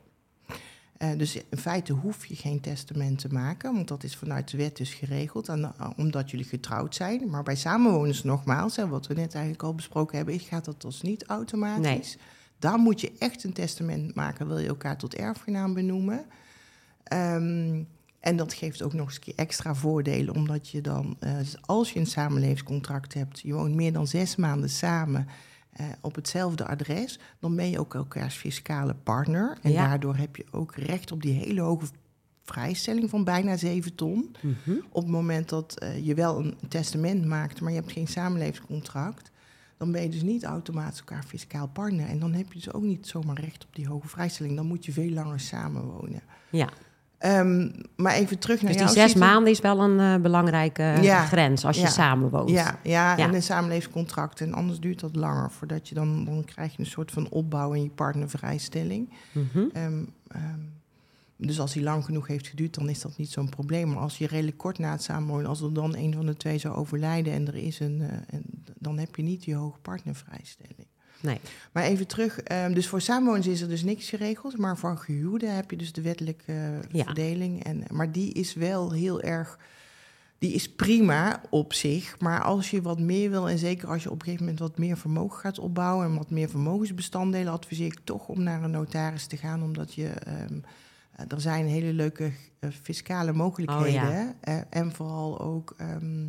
Eh, dus in feite hoef je geen testament te maken, want dat is vanuit de wet dus geregeld, en, eh, omdat jullie getrouwd zijn. Maar bij samenwoners nogmaals, hè, wat we net eigenlijk al besproken hebben, gaat dat dus niet automatisch. Daar moet je echt een testament maken, wil je elkaar tot erfgenaam benoemen. Ehm, en dat geeft ook nog eens een keer extra voordelen, omdat je dan, eh, als je een samenlevingscontract hebt, je woont meer dan zes maanden samen eh, op hetzelfde adres, dan ben je ook elkaars fiscale partner. En Ja. daardoor heb je ook recht op die hele hoge vrijstelling van bijna 7 ton. Mhm. Op het moment dat eh, je wel een testament maakt, maar je hebt geen samenlevingscontract, dan ben je dus niet automatisch elkaar fiscaal partner. En dan heb je dus ook niet zomaar recht op die hoge vrijstelling. Dan moet je veel langer samenwonen. ja. Ehm, maar even terug naar Dus die zes maanden is wel een eh, belangrijke Ja. grens als je Ja. samenwoont. Ja, ja, Ja. en een samenlevingscontract. En anders duurt dat langer. Voordat je dan, dan krijg je een soort van opbouw in je partnervrijstelling. Mhm. Ehm, ehm, dus als die lang genoeg heeft geduurd, dan is dat niet zo'n probleem. Maar als je redelijk kort na het samenwonen, als er dan een van de twee zou overlijden en er is een, eh, en dan heb je niet die hoge partnervrijstelling. Nee. Maar even terug, ehm, dus voor samenwoners is er dus niks geregeld, maar voor gehuwden heb je dus de wettelijke eh, Ja. verdeling. En, maar die is wel heel erg, die is prima op zich, maar als je wat meer wil en zeker als je op een gegeven moment wat meer vermogen gaat opbouwen en wat meer vermogensbestanddelen, adviseer ik toch om naar een notaris te gaan, omdat je, ehm, eh, er zijn hele leuke eh, fiscale mogelijkheden eh, en vooral ook ehm,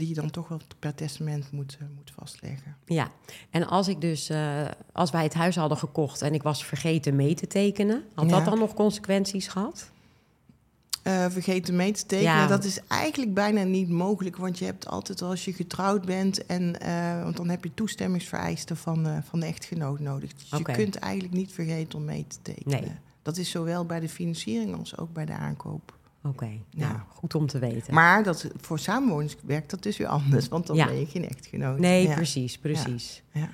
die je dan toch wel per testament moet, eh, moet vastleggen. Ja, en als ik dus, eh, als wij het huis hadden gekocht en ik was vergeten mee te tekenen, had Ja. dat dan nog consequenties gehad? Eh, vergeten mee te tekenen. Ja. Dat is eigenlijk bijna niet mogelijk, want je hebt altijd als je getrouwd bent en want dan heb je toestemmingsvereisten van, van de echtgenoot nodig. Dus je kunt eigenlijk niet vergeten om mee te tekenen. Nee. Dat is zowel bij de financiering als ook bij de aankoop. Oké, Ja. nou, goed om te weten. Maar dat, voor samenwoners werkt dat dus weer anders, want dan Ja. ben je geen echtgenoot. nee, Ja. precies, precies. Ja.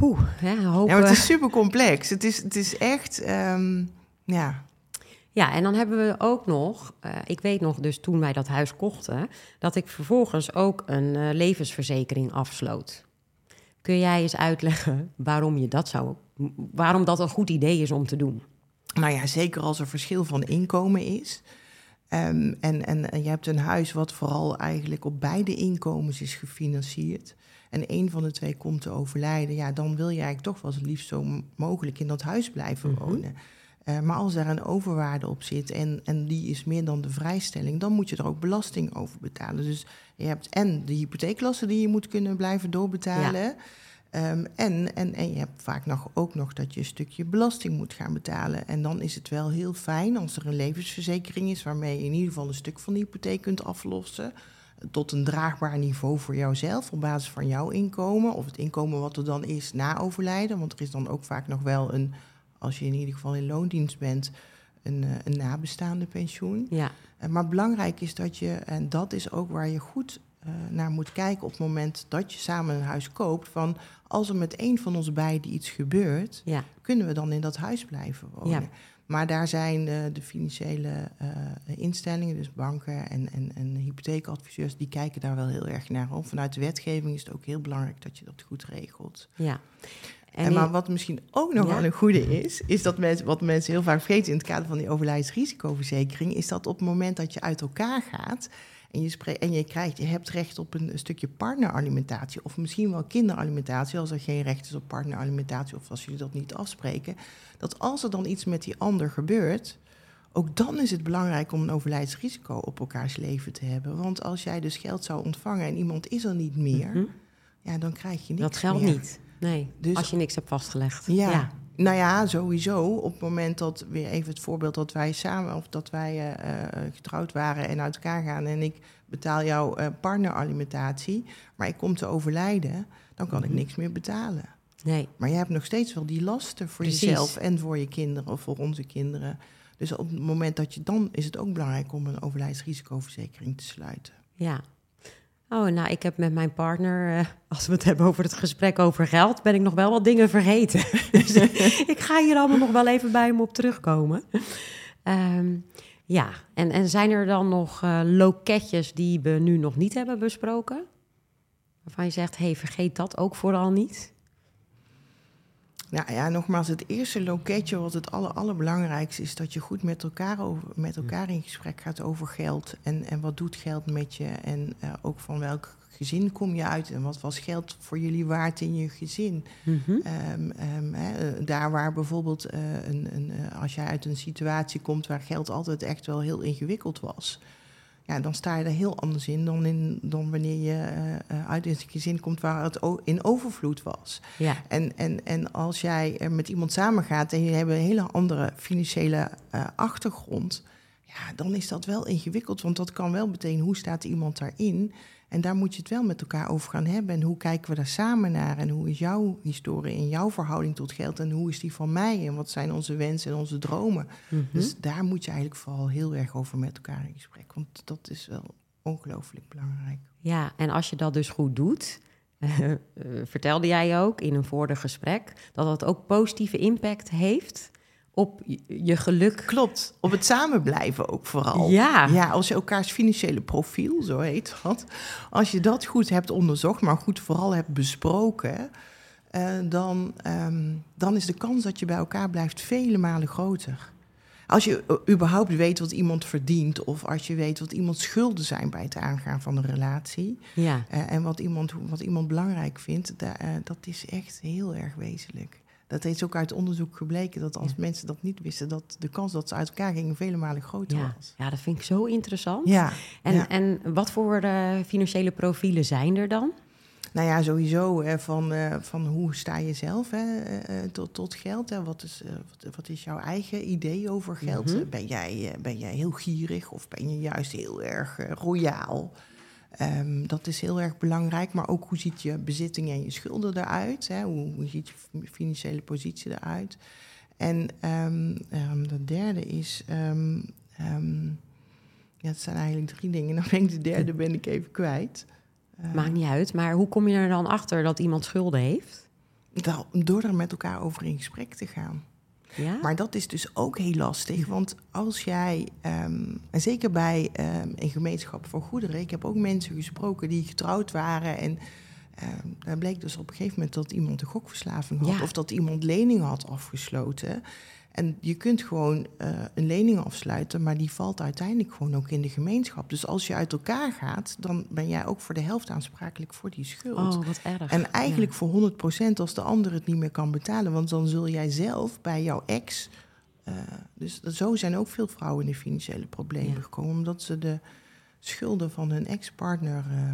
Oeh, hè, hoop, Ja, maar het is super complex. Het is, het is echt, ehm, ja, Ja, en dan hebben we ook nog, eh, ik weet nog dus toen wij dat huis kochten, dat ik vervolgens ook een eh, levensverzekering afsloot. Kun jij eens uitleggen waarom je dat zou, waarom dat een goed idee is om te doen? Nou ja, zeker als er verschil van inkomen is. Ehm, en, en, en je hebt een huis wat vooral eigenlijk op beide inkomens is gefinancierd. En een van de twee komt te overlijden. Ja, dan wil je eigenlijk toch wel het liefst zo mogelijk in dat huis blijven Mhm. wonen. Eh, maar als daar een overwaarde op zit en, en die is meer dan de vrijstelling, dan moet je er ook belasting over betalen. Dus je hebt en de hypotheeklassen die je moet kunnen blijven doorbetalen. Ehm, en, en, en je hebt vaak nog, ook nog dat je een stukje belasting moet gaan betalen. En dan is het wel heel fijn als er een levensverzekering is... waarmee je in ieder geval een stuk van de hypotheek kunt aflossen... tot een draagbaar niveau voor jouzelf op basis van jouw inkomen... of het inkomen wat er dan is na overlijden. Want er is dan ook vaak nog wel een, als je in ieder geval in loondienst bent... een, eh, een nabestaande pensioen. Ja, Eh, Maar belangrijk is dat je, en dat is ook waar je goed eh, naar moet kijken op het moment dat je samen een huis koopt, van als er met een van ons beiden iets gebeurt, ja, kunnen we dan in dat huis blijven wonen. Ja. Maar daar zijn eh, de financiële eh, instellingen, dus banken en, en, en hypotheekadviseurs, die kijken daar wel heel erg naar. Om. Vanuit de wetgeving is het ook heel belangrijk dat je dat goed regelt. ja. En, maar wat misschien ook nog Ja? wel een goede is, is dat mensen, wat mensen heel vaak vergeten in het kader van die overlijdensrisicoverzekering, is dat op het moment dat je uit elkaar gaat en je, spre- en je, krijgt, je hebt recht op een, stukje partneralimentatie of misschien wel kinderalimentatie, als er geen recht is op partneralimentatie of als jullie dat niet afspreken, dat als er dan iets met die ander gebeurt, ook dan is het belangrijk om een overlijdensrisico op elkaars leven te hebben. Want als jij dus geld zou ontvangen en iemand is er niet meer, Mhm. ja, dan krijg je niks dat geldt meer. niet. Nee, Dus- als je niks hebt vastgelegd. Ja. Nou ja, sowieso. Op het moment dat, weer even het voorbeeld dat wij samen of dat wij eh, eh, getrouwd waren en uit elkaar gaan en ik betaal jouw eh, partneralimentatie, maar ik kom te overlijden, dan kan ik Mhm. niks meer betalen. Nee, Maar je hebt nog steeds wel die lasten voor Precies. jezelf en voor je kinderen of voor onze kinderen. Dus op het moment dat je dan is het ook belangrijk om een overlijdsrisicoverzekering te sluiten. ja. Oh, nou, ik heb met mijn partner, eh, als we het hebben over het gesprek over geld, ben ik nog wel wat dingen vergeten. dus eh, ik ga hier allemaal nog wel even bij hem op terugkomen. Ehm, ja, en, en zijn er dan nog eh, loketjes die we nu nog niet hebben besproken? Waarvan je zegt, hey, vergeet dat ook vooral niet. Nou ja, nogmaals, het eerste loketje wat het aller, allerbelangrijkste is... dat je goed met elkaar, over, met elkaar in gesprek gaat over geld. En, en wat doet geld met je? En eh, ook van welk gezin kom je uit? En wat was geld voor jullie waard in je gezin? Mhm. Ehm, ehm, hè, eh, daar waar bijvoorbeeld, eh, een, een, als jij uit een situatie komt... waar geld altijd echt wel heel ingewikkeld was... Ja, dan sta je er heel anders in dan, in, dan wanneer je eh, eh, uit een gezin komt waar het in overvloed was. Ja, En, en, en als jij er met iemand samengaat en je hebt een hele andere financiële eh, achtergrond, ja, dan is dat wel ingewikkeld. Want dat kan wel betekenen hoe staat iemand daarin. En daar moet je het wel met elkaar over gaan hebben. En hoe kijken we daar samen naar? En hoe is jouw historie en jouw verhouding tot geld? En hoe is die van mij? En wat zijn onze wensen en onze dromen? Mhm. Dus daar moet je eigenlijk vooral heel erg over met elkaar in gesprek. Want dat is wel ongelooflijk belangrijk. Ja, en als je dat dus goed doet, eh, vertelde jij ook in een vorig gesprek dat dat ook positieve impact heeft op je- geluk. Klopt, op het samen blijven ook vooral. Ja. ja, als je elkaars financiële profiel, zo heet dat, als je dat goed hebt onderzocht, maar goed vooral hebt besproken, eh, dan, ehm, dan is de kans dat je bij elkaar blijft vele malen groter. Als je überhaupt weet wat iemand verdient, of als je weet wat iemands schulden zijn bij het aangaan van een relatie, Ja, eh, en wat iemand, wat iemand belangrijk vindt, da- eh, dat is echt heel erg wezenlijk. Dat is ook uit onderzoek gebleken dat als Ja. mensen dat niet wisten, dat de kans dat ze uit elkaar gingen vele malen groter ja. was. ja, dat vind ik zo interessant. Ja, En, ja. en wat voor eh, financiële profielen zijn er dan? nou ja, sowieso hè, van, eh, van hoe sta je zelf hè, eh, eh, tot, tot geld? Hè? Wat, is, eh, wat, wat is jouw eigen idee over geld? Mhm. Eh, Ben, jij, eh, ben jij heel gierig of ben je juist heel erg eh, royaal? Ehm, dat is heel erg belangrijk, maar ook hoe ziet je bezitting en je schulden eruit? Hè? Hoe, hoe ziet je financiële positie eruit? En de derde is, ja, het zijn eigenlijk drie dingen. Dan ben ik de derde ben ik even kwijt. Maakt niet uit, maar hoe kom je er dan achter dat iemand schulden heeft? door er met elkaar over in gesprek te gaan. Ja? Maar dat is dus ook heel lastig. Want als jij, ehm, en zeker bij ehm, een gemeenschap voor goederen, ik heb ook mensen gesproken die getrouwd waren. En ehm, daar bleek dus op een gegeven moment dat iemand een gokverslaving had. Ja. Of dat iemand leningen had afgesloten. En je kunt gewoon eh, een lening afsluiten, maar die valt uiteindelijk gewoon ook in de gemeenschap. Dus als je uit elkaar gaat, dan ben jij ook voor de helft aansprakelijk voor die schuld. Oh, wat erg. En eigenlijk Ja. voor 100% als de ander het niet meer kan betalen. Want dan zul jij zelf bij jouw ex. eh, dus dat- zo zijn ook veel vrouwen in de financiële problemen Ja. gekomen. Omdat ze de schulden van hun ex-partner eh,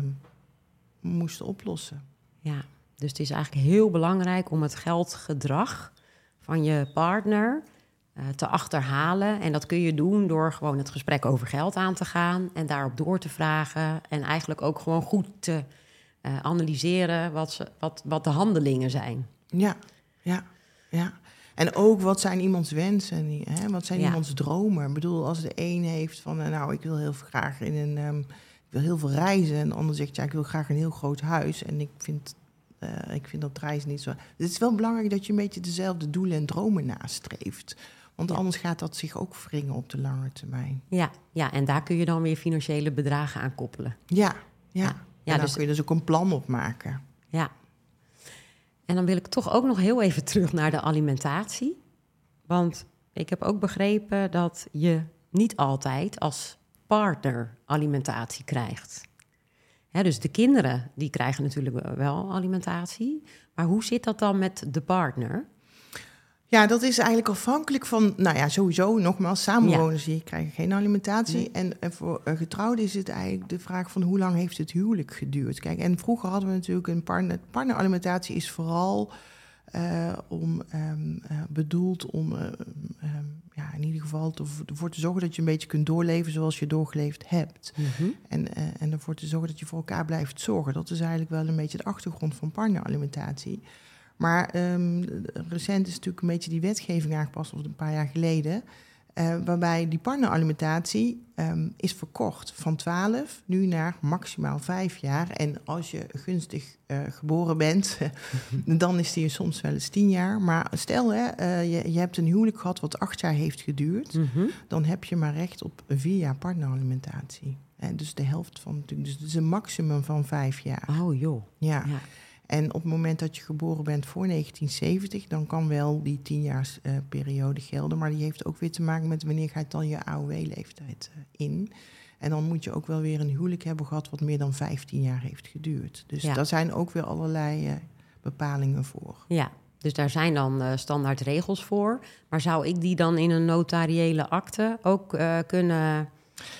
moesten oplossen. Ja, dus het is eigenlijk heel belangrijk om het geldgedrag van je partner eh, te achterhalen. En dat kun je doen door gewoon het gesprek over geld aan te gaan en daarop door te vragen. En eigenlijk ook gewoon goed te eh, analyseren wat, ze, wat, wat de handelingen zijn. Ja, ja, ja. En ook wat zijn iemands wensen? Hè? Wat zijn Ja. iemands dromen? Ik bedoel, als de een heeft van, eh, nou, ik wil heel graag in een, ehm, ik wil heel veel reizen. En de ander zegt, ja, ik wil graag een heel groot huis. En ik vind, eh, ik vind dat reizen niet zo. Het is wel belangrijk dat je een beetje dezelfde doelen en dromen nastreeft. Want Ja. anders gaat dat zich ook wringen op de lange termijn. Ja, ja, en daar kun je dan weer financiële bedragen aan koppelen. Ja, ja. Ja. en Ja, dan dus- kun je dus ook een plan opmaken. Ja. En dan wil ik toch ook nog heel even terug naar de alimentatie. Want ik heb ook begrepen dat je niet altijd als partner alimentatie krijgt. Dus de kinderen die krijgen natuurlijk wel alimentatie. Maar hoe zit dat dan met de partner? Ja, dat is eigenlijk afhankelijk van, nou ja, sowieso, nogmaals, samenwoners die krijgen geen alimentatie. Nee. En, en voor eh, getrouwden is het eigenlijk de vraag van hoe lang heeft het huwelijk geduurd? Kijk, en vroeger hadden we natuurlijk een partner, partneralimentatie is vooral eh, om, ehm, eh, bedoeld om, eh, ehm, ja, in ieder geval te- ervoor te zorgen dat je een beetje kunt doorleven zoals je doorgeleefd hebt. En, eh, en ervoor te zorgen dat je voor elkaar blijft zorgen. Dat is eigenlijk wel een beetje de achtergrond van partneralimentatie. Maar ehm, recent is natuurlijk een beetje die wetgeving aangepast, of een paar jaar geleden. Eh, waarbij die partneralimentatie ehm, is verkort van 12 nu naar maximaal 5 jaar. En als je gunstig eh, geboren bent, dan is die soms wel eens 10 jaar. Maar stel, hè, eh, je, je hebt een huwelijk gehad wat 8 jaar heeft geduurd Mhm. dan heb je maar recht op vier jaar partneralimentatie. En dus de helft van natuurlijk. Dus het is een maximum van vijf jaar. Oh joh. Ja. Ja. En op het moment dat je geboren bent voor 1970, dan kan wel die tienjaars eh periode gelden. Maar die heeft ook weer te maken met wanneer gaat dan je AOW-leeftijd eh, in. En dan moet je ook wel weer een huwelijk hebben gehad wat meer dan 15 jaar heeft geduurd. Dus Ja. daar zijn ook weer allerlei eh, bepalingen voor. Ja, dus daar zijn dan eh, standaard regels voor. Maar zou ik die dan in een notariële akte ook kunnen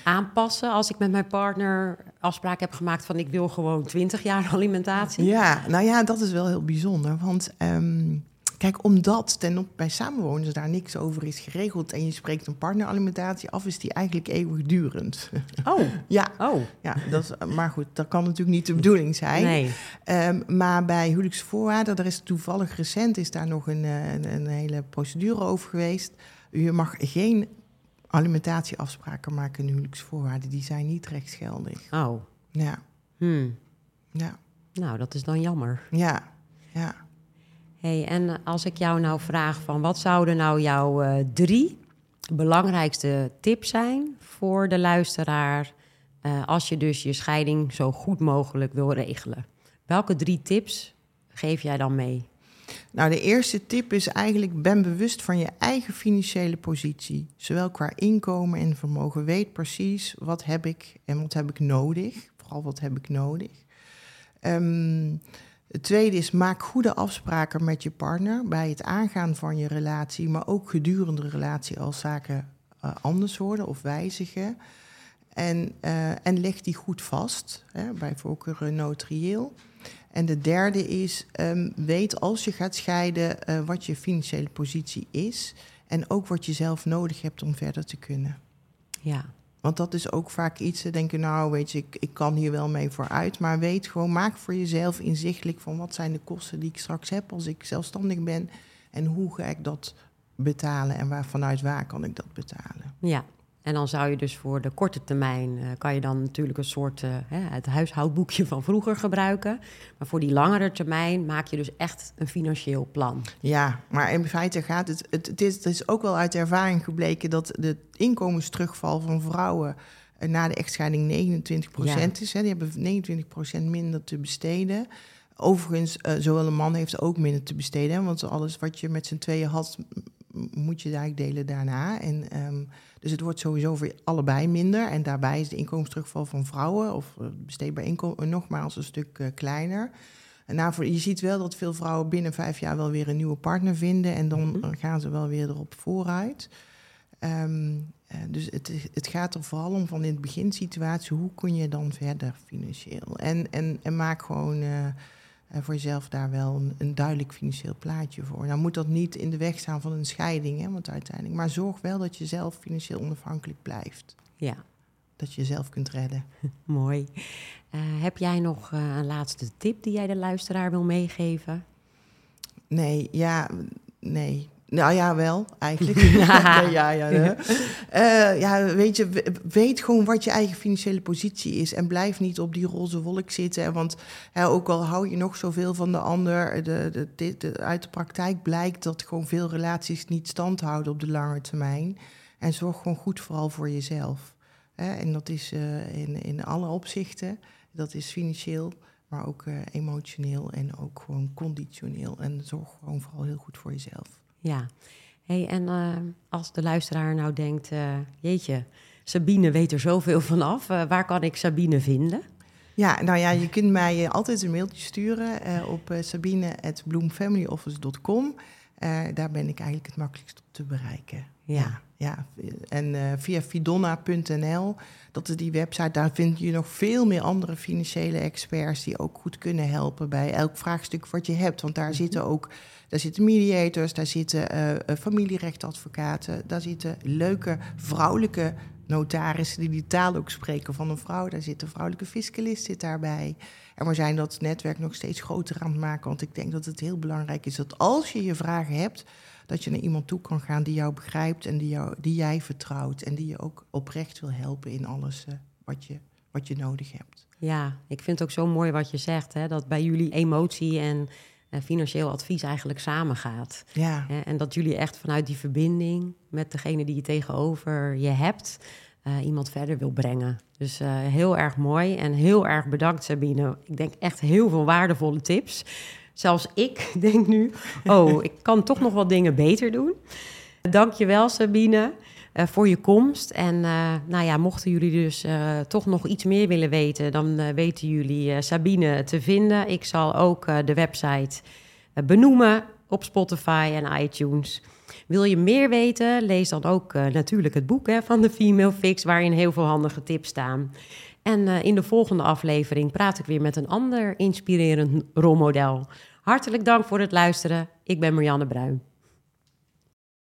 aanpassen als ik met mijn partner afspraak heb gemaakt van ik wil gewoon 20 jaar alimentatie? Ja, nou ja, dat is wel heel bijzonder. Want ehm, Kijk, omdat ten op, bij samenwoners daar niks over is geregeld en je spreekt een partneralimentatie af, is die eigenlijk eeuwigdurend. Oh, ja, oh. ja dat is, maar goed, dat kan natuurlijk niet de bedoeling zijn. Nee. Ehm, maar bij huwelijksvoorwaarden, daar is toevallig recent is daar nog een, eh, een, een hele procedure over geweest. Je mag geen alimentatieafspraken maken in huwelijksvoorwaarden. Die zijn niet rechtsgeldig. Oh. Ja, Hmm. ja, Nou, dat is dan jammer. ja, ja. Hey, en als ik jou nou vraag van wat zouden nou jouw eh, drie belangrijkste tips zijn voor de luisteraar eh, als je dus je scheiding zo goed mogelijk wil regelen? Welke drie tips geef jij dan mee? Nou, de eerste tip is eigenlijk: ben bewust van je eigen financiële positie. Zowel qua inkomen en vermogen. Weet precies wat heb ik en wat heb ik nodig. Vooral wat heb ik nodig. Ehm, het tweede is: maak goede afspraken met je partner bij het aangaan van je relatie, maar ook gedurende de relatie als zaken eh, anders worden of wijzigen. En, eh, en leg die goed vast, hè, bij voorkeur notarieel. En de derde is, ehm, weet als je gaat scheiden eh, wat je financiële positie is. En ook wat je zelf nodig hebt om verder te kunnen. Ja, Want dat is ook vaak iets, ze denken, nou weet je, ik, ik kan hier wel mee vooruit. Maar weet gewoon, maak voor jezelf inzichtelijk van wat zijn de kosten die ik straks heb als ik zelfstandig ben. En hoe ga ik dat betalen en waar, vanuit waar kan ik dat betalen. ja. En dan zou je dus voor de korte termijn, eh, kan je dan natuurlijk een soort, eh, hè, het huishoudboekje van vroeger gebruiken. Maar voor die langere termijn maak je dus echt een financieel plan. Ja, maar in feite gaat het. Het, het, is, het is ook wel uit ervaring gebleken dat de inkomensterugval van vrouwen eh, na de echtscheiding 29% is. Hè. Die hebben 29% minder te besteden. Overigens, zowel een man heeft ook minder te besteden. Hè, want alles wat je met z'n tweeën had, moet je eigenlijk delen daarna. En, ehm, dus het wordt sowieso voor allebei minder. En daarbij is de inkomensterugval van vrouwen, of eh, besteedbaar inkomen, nogmaals een stuk eh, kleiner. En nou, je ziet wel dat veel vrouwen binnen vijf jaar wel weer een nieuwe partner vinden. En dan Mhm. eh, gaan ze wel weer erop vooruit. Ehm, eh, dus het, het gaat er vooral om van in het beginsituatie, hoe kun je dan verder financieel? En, en, en maak gewoon eh, eh, voor jezelf daar wel een, een duidelijk financieel plaatje voor. Nou moet dat niet in de weg staan van een scheiding, hè, want uiteindelijk. Maar zorg wel dat je zelf financieel onafhankelijk blijft. Ja, Dat je jezelf kunt redden. mooi. Eh, heb jij nog eh, een laatste tip die jij de luisteraar wil meegeven? Nee, ja, nee. Nou ja, wel, eigenlijk. ja, ja, ja. hè. Eh, ja, weet je, we- weet gewoon wat je eigen financiële positie is. En blijf niet op die roze wolk zitten. Want hè, ook al hou je nog zoveel van de ander, de, de- uit de praktijk blijkt dat gewoon veel relaties niet stand houden op de lange termijn. En zorg gewoon goed vooral voor jezelf. Hè? En dat is eh, in, in alle opzichten. Dat is financieel, maar ook eh, emotioneel en ook gewoon conditioneel. En zorg gewoon vooral heel goed voor jezelf. Ja. Hey, en eh, als de luisteraar nou denkt, eh, jeetje, Sabine weet er zoveel van af. eh, waar kan ik Sabine vinden? Ja, nou ja, je kunt mij altijd een mailtje sturen op uh, sabine.bloomfamilyoffice.com. Eh, daar ben ik eigenlijk het makkelijkst op te bereiken. Ja. ja. En eh, via fidonna.nl, dat is die website, daar vind je nog veel meer andere financiële experts die ook goed kunnen helpen bij elk vraagstuk wat je hebt. Want daar zitten ook daar zitten mediators, daar zitten eh, familierechtadvocaten, daar zitten leuke vrouwelijke notarissen die die taal ook spreken van een vrouw. Daar zit een vrouwelijke fiscalist zit daarbij. En we zijn dat netwerk nog steeds groter aan het maken, want ik denk dat het heel belangrijk is dat als je je vragen hebt, dat je naar iemand toe kan gaan die jou begrijpt en die, jou, die jij vertrouwt en die je ook oprecht wil helpen in alles uh, wat, je, wat je nodig hebt. Ja, ik vind het ook zo mooi wat je zegt, hè, dat bij jullie emotie en uh, financieel advies eigenlijk samengaat. Ja. Hè, en dat jullie echt vanuit die verbinding met degene die je tegenover je hebt, uh, iemand verder wil brengen. Dus uh, heel erg mooi en heel erg bedankt Sabine. Ik denk echt heel veel waardevolle tips. Zelfs ik denk nu, oh, ik kan toch nog wat dingen beter doen. Dankjewel Sabine uh, voor je komst. En uh, nou ja, mochten jullie dus uh, toch nog iets meer willen weten, dan weten jullie Sabine te vinden. Ik zal ook de website benoemen op Spotify en iTunes. Wil je meer weten, lees dan ook natuurlijk het boek hè, van de Female Fix, waarin heel veel handige tips staan. En in de volgende aflevering praat ik weer met een ander inspirerend rolmodel Hartelijk dank voor het luisteren. Ik ben Marianne Bruin.